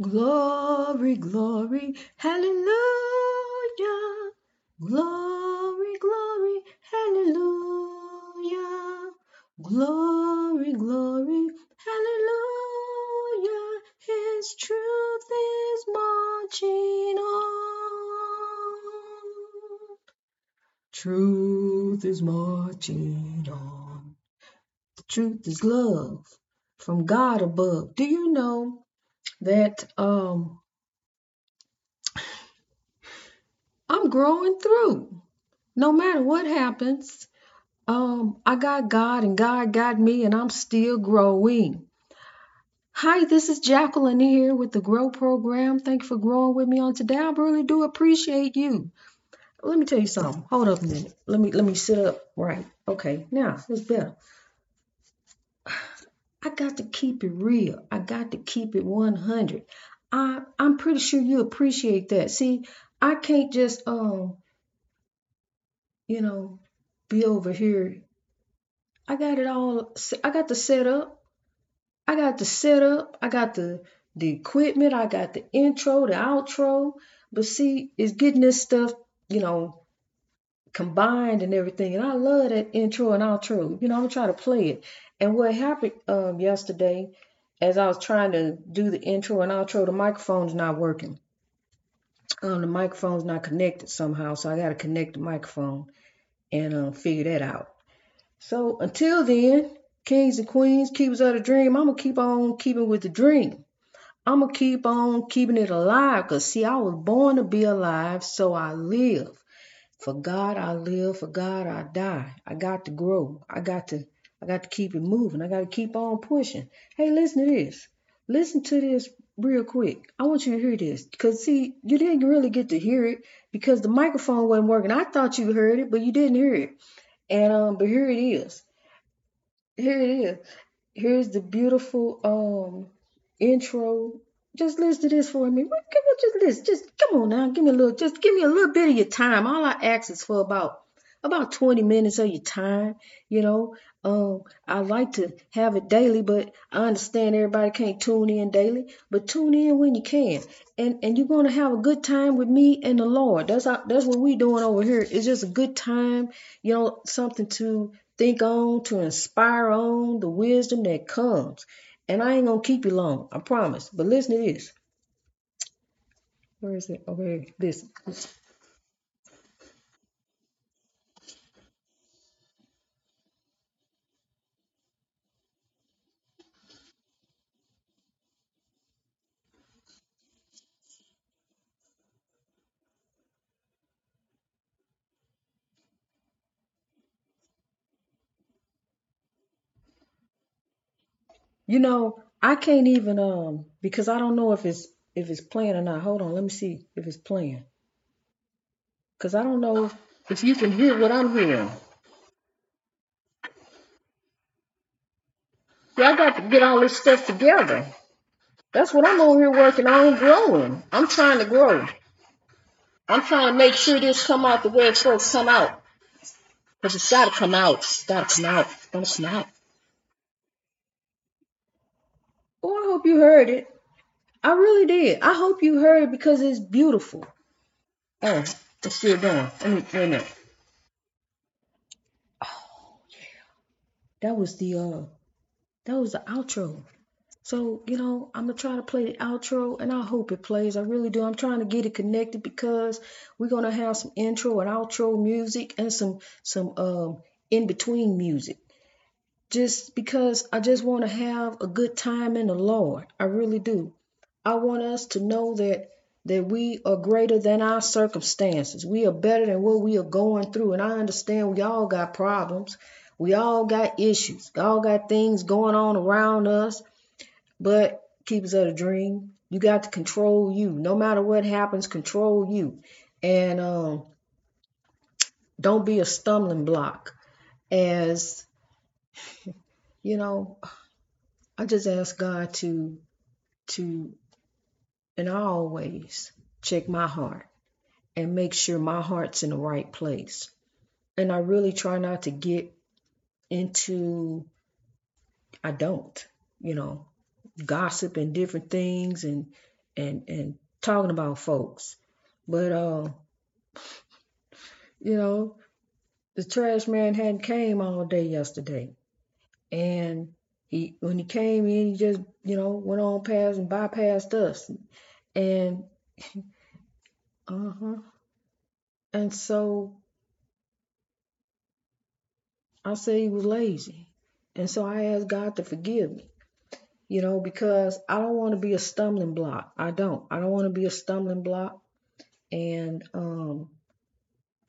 Glory, glory, hallelujah. Glory, glory, hallelujah. Glory, glory, hallelujah. His truth is marching on. Truth is marching on. The truth is love from God above. Do you know that um I'm growing through? No matter what happens, um I got God and God got me and I'm still growing. Hi, this is Jacqueline here with the Grow Program. Thank you for growing with me on today. I really do appreciate you. Let me tell you something. Hold up a minute. Let me let me sit up right. Okay, now it's better. I got to keep it real. I got to keep it 100. I I'm pretty sure you appreciate that. See, I can't just um, you know, be over here. I got it all I got the set up. I got the setup. I got the the equipment. I got the intro, the outro. But see, it's getting this stuff, you know, combined and everything. And I love that intro and outro. You know, I'm gonna try to play it. And what happened um yesterday, as I was trying to do the intro and outro, the microphone's not working. Um, the microphone's not connected somehow, so I gotta connect the microphone and um, figure that out. So until then, kings and queens, keepers of the dream, I'm gonna keep on keeping with the dream. I'm gonna keep on keeping it alive, cause see, I was born to be alive, so I live. For God I live, for God I die. I got to grow. I got to I got to keep it moving. I got to keep on pushing. Hey, listen to this. Listen to this real quick. I want you to hear this. Cause see, you didn't really get to hear it because the microphone wasn't working. I thought you heard it, but you didn't hear it. And um, but here it is. Here it is. Here's the beautiful um intro. Just listen to this for me. Come on, Just listen. Just come on now. Give me a little. Just give me a little bit of your time. All I ask is for about about 20 minutes of your time. You know, um, I like to have it daily, but I understand everybody can't tune in daily. But tune in when you can, and and you're gonna have a good time with me and the Lord. That's how, that's what we doing over here. It's just a good time. You know, something to think on, to inspire on, the wisdom that comes. And I ain't gonna keep you long, I promise. But listen to this. Where is it? Okay, listen. You know, I can't even um because I don't know if it's if it's playing or not. Hold on, let me see if it's playing. Cause I don't know if you can hear what I'm hearing. See, I got to get all this stuff together. That's what I'm over here working on, growing. I'm trying to grow. I'm trying to make sure this come out the way it's supposed to come out. Cause it's gotta come out. It's gotta come out. It's gonna come out. Oh, I hope you heard it. I really did. I hope you heard it because it's beautiful. Oh, it's still going. Let me wait a. Oh, yeah. that was the uh that was the outro. So, you know, I'm gonna try to play the outro and I hope it plays. I really do. I'm trying to get it connected because we're gonna have some intro and outro music and some some um in between music. Just because I just want to have a good time in the Lord. I really do. I want us to know that that we are greater than our circumstances. We are better than what we are going through. And I understand we all got problems. We all got issues. We all got things going on around us. But keepers of the dream, you got to control you. No matter what happens, control you. And um, don't be a stumbling block. As you know, I just ask God to to in all ways check my heart and make sure my heart's in the right place. And I really try not to get into I don't, you know, gossip and different things and and and talking about folks. But uh, you know, the trash man hadn't came all day yesterday, and he when he came in, he just you know went on past and bypassed us, and uh huh, and so I said he was lazy, and so I asked God to forgive me you know, because I don't want to be a stumbling block. I don't. I don't want to be a stumbling block. And um,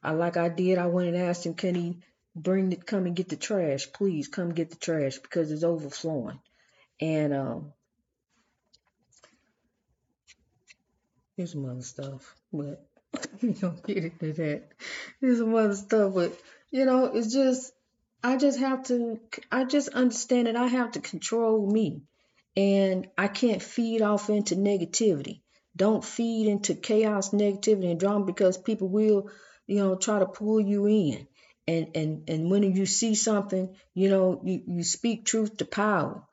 I like I did. I went and asked him, can he bring the come and get the trash, please come get the trash because it's overflowing. And um, here's some other stuff, but we don't get into that. Here's some other stuff, but you know, it's just I just have to. I just understand that I have to control me and I can't feed off into negativity. Don't feed into chaos, negativity, and drama because people will, you know, try to pull you in. And and and when you see something, you know, you, you speak truth to power.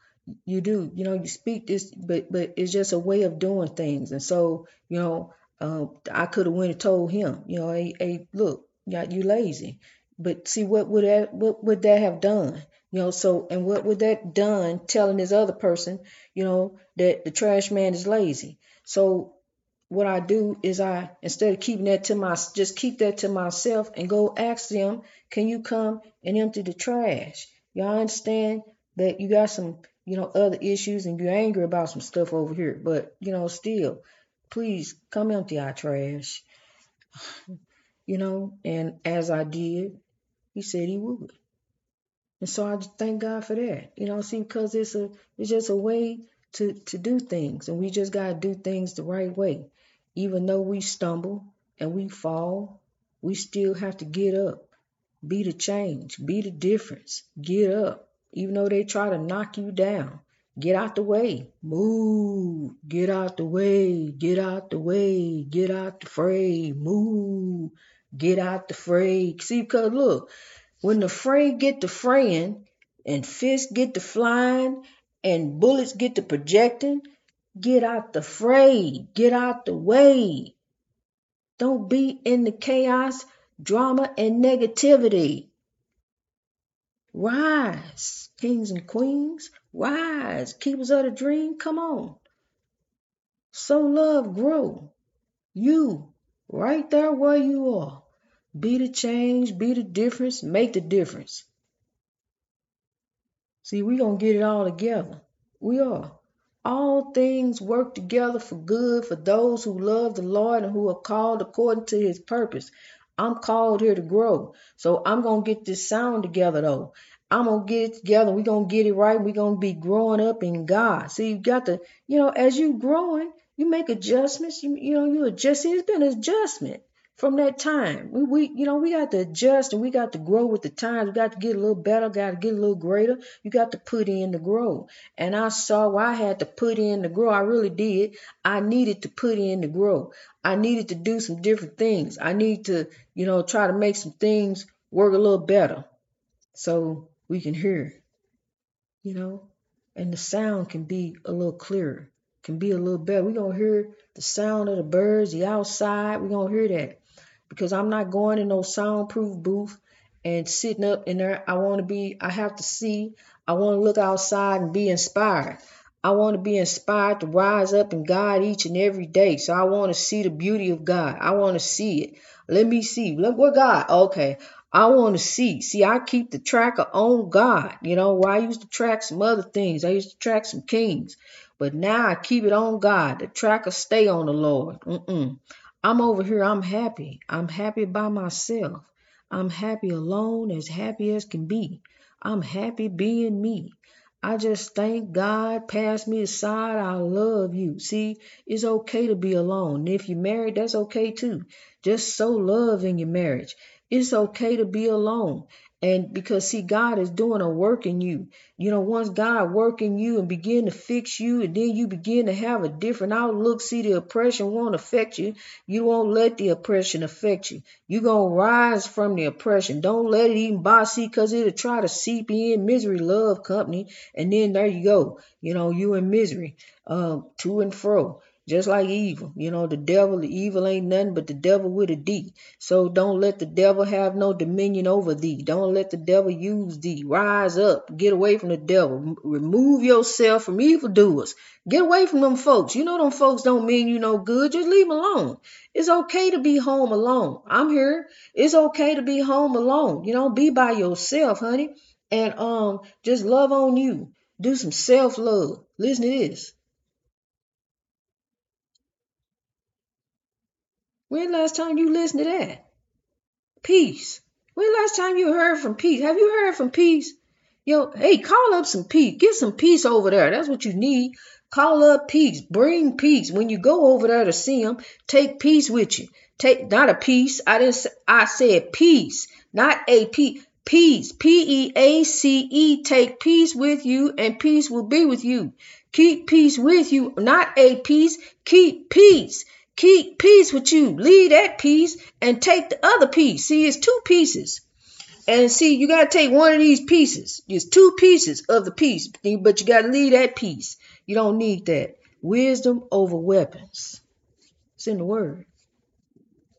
You do, you know, you speak this, but but it's just a way of doing things. And so, you know, uh, I could have went and told him, you know, hey, hey look, you lazy. But see, what would that what would that have done? You know, so and what would that done telling this other person, you know, that the trash man is lazy. So what I do is I instead of keeping that to my just keep that to myself and go ask them, can you come and empty the trash? Y'all understand that you got some, you know, other issues and you're angry about some stuff over here, but you know, still, please come empty our trash. You know, and as I did, he said he would. And so I thank God for that. You know, see, because it's a it's just a way to to do things, and we just gotta do things the right way. Even though we stumble and we fall, we still have to get up, be the change, be the difference. Get up, even though they try to knock you down. Get out the way. Move. Get out the way. Get out the way. Get out the fray. Move. Get out the fray. See, because look, when the fray get to fraying and fists get to flying and bullets get to projecting, get out the fray. Get out the way. Don't be in the chaos, drama, and negativity. Rise, kings and queens. Rise, keepers of the dream. Come on. So love grow. You, right there where you are. Be the change, be the difference, make the difference. See, we going to get it all together. We are. All things work together for good for those who love the Lord and who are called according to his purpose. I'm called here to grow. So I'm going to get this sound together though. I'm going to get it together. We're going to get it right. We're going to be growing up in God. See, you got to, you know, as you growing, you make adjustments. You, you know, you adjust. It's been an adjustment from that time. We, we, you know, we got to adjust and we got to grow with the times. We got to get a little better, got to get a little greater. You got to put in to grow. And I saw I had to put in to grow. I really did. I needed to put in to grow. I needed to do some different things. I need to, you know, try to make some things work a little better so we can hear, you know, and the sound can be a little clearer, can be a little better. We're to hear the sound of the birds, the outside. We're to hear that because I'm not going in no soundproof booth and sitting up in there. I want to be, I have to see, I want to look outside and be inspired. I want to be inspired to rise up in God each and every day. So I want to see the beauty of God. I want to see it. Let me see. Look what God. Okay. I want to see. See, I keep the tracker on God. You know, where I used to track some other things. I used to track some kings. But now I keep it on God. The tracker stay on the Lord. Mm-mm. I'm over here, I'm happy. I'm happy by myself. I'm happy alone, as happy as can be. I'm happy being me. I just thank God, pass me aside. I love you. See, it's okay to be alone. if you're married, that's okay too. Just sow love in your marriage. It's okay to be alone. And because see, God is doing a work in you. You know, once God work in you and begin to fix you, and then you begin to have a different outlook. See, the oppression won't affect you. You won't let the oppression affect you. You're gonna rise from the oppression. Don't let it even boss you because it'll try to seep in misery, love company, and then there you go. You know, you in misery, um, to and fro. Just like evil. You know, the devil, the evil ain't nothing but the devil with a D. So don't let the devil have no dominion over thee. Don't let the devil use thee. Rise up. Get away from the devil. Remove yourself from evildoers. Get away from them folks. You know them folks don't mean you no good. Just leave them alone. It's okay to be home alone. I'm here. It's okay to be home alone. You know, be by yourself, honey. And um just love on you. Do some self-love. Listen to this. When last time you listened to that? Peace. When last time you heard from peace? Have you heard from peace? Yo, hey, call up some peace. Get some peace over there. That's what you need. Call up peace. Bring peace. When you go over there to see him, take peace with you. Take not a peace. I didn't. I said peace, not a peace. Peace. P E A C E. Take peace with you, and peace will be with you. Keep peace with you, not a peace. Keep peace. Keep peace with you. Leave that piece and take the other piece. See, it's two pieces. And see, you got to take one of these pieces. It's two pieces of the piece, but you got to leave that piece. You don't need that. Wisdom over weapons. It's in the word.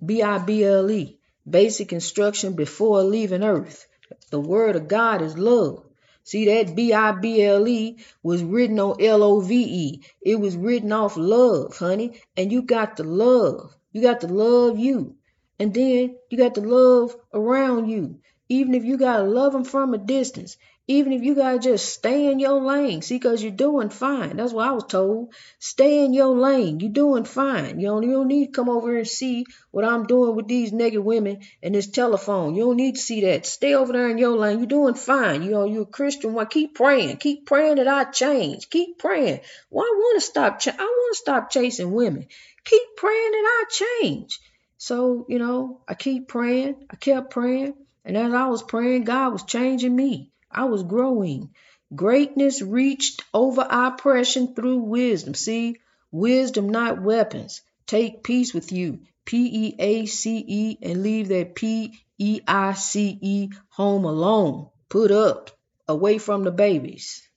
B I B L E. Basic instruction before leaving earth. The word of God is love. See that B I B L E was written on L O V E. It was written off love, honey. And you got to love. You got to love you. And then you got to love around you. Even if you got to love them from a distance. Even if you gotta just stay in your lane, see, cause you're doing fine. That's what I was told. Stay in your lane. You're doing fine. You don't, you don't need to come over and see what I'm doing with these naked women and this telephone. You don't need to see that. Stay over there in your lane. You're doing fine. You know, you're a Christian. Why keep praying? Keep praying that I change. Keep praying. Well, I want to stop? Ch- I want to stop chasing women. Keep praying that I change. So you know, I keep praying. I kept praying, and as I was praying, God was changing me. I was growing. Greatness reached over oppression through wisdom. See, wisdom, not weapons. Take peace with you. P E A C E and leave that P E I C E home alone. Put up, away from the babies.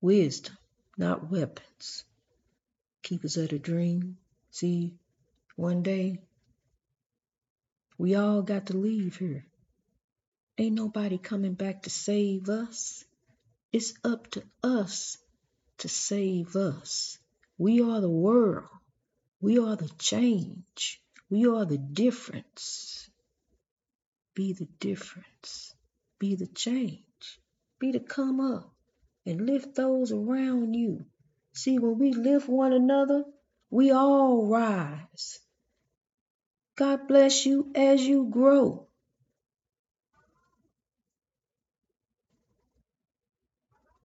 Wisdom, not weapons. Keepers of the dream. See, one day we all got to leave here. Ain't nobody coming back to save us. It's up to us to save us. We are the world. We are the change. We are the difference. Be the difference. Be the change. Be to come up and lift those around you. See, when we lift one another, we all rise. God bless you as you grow.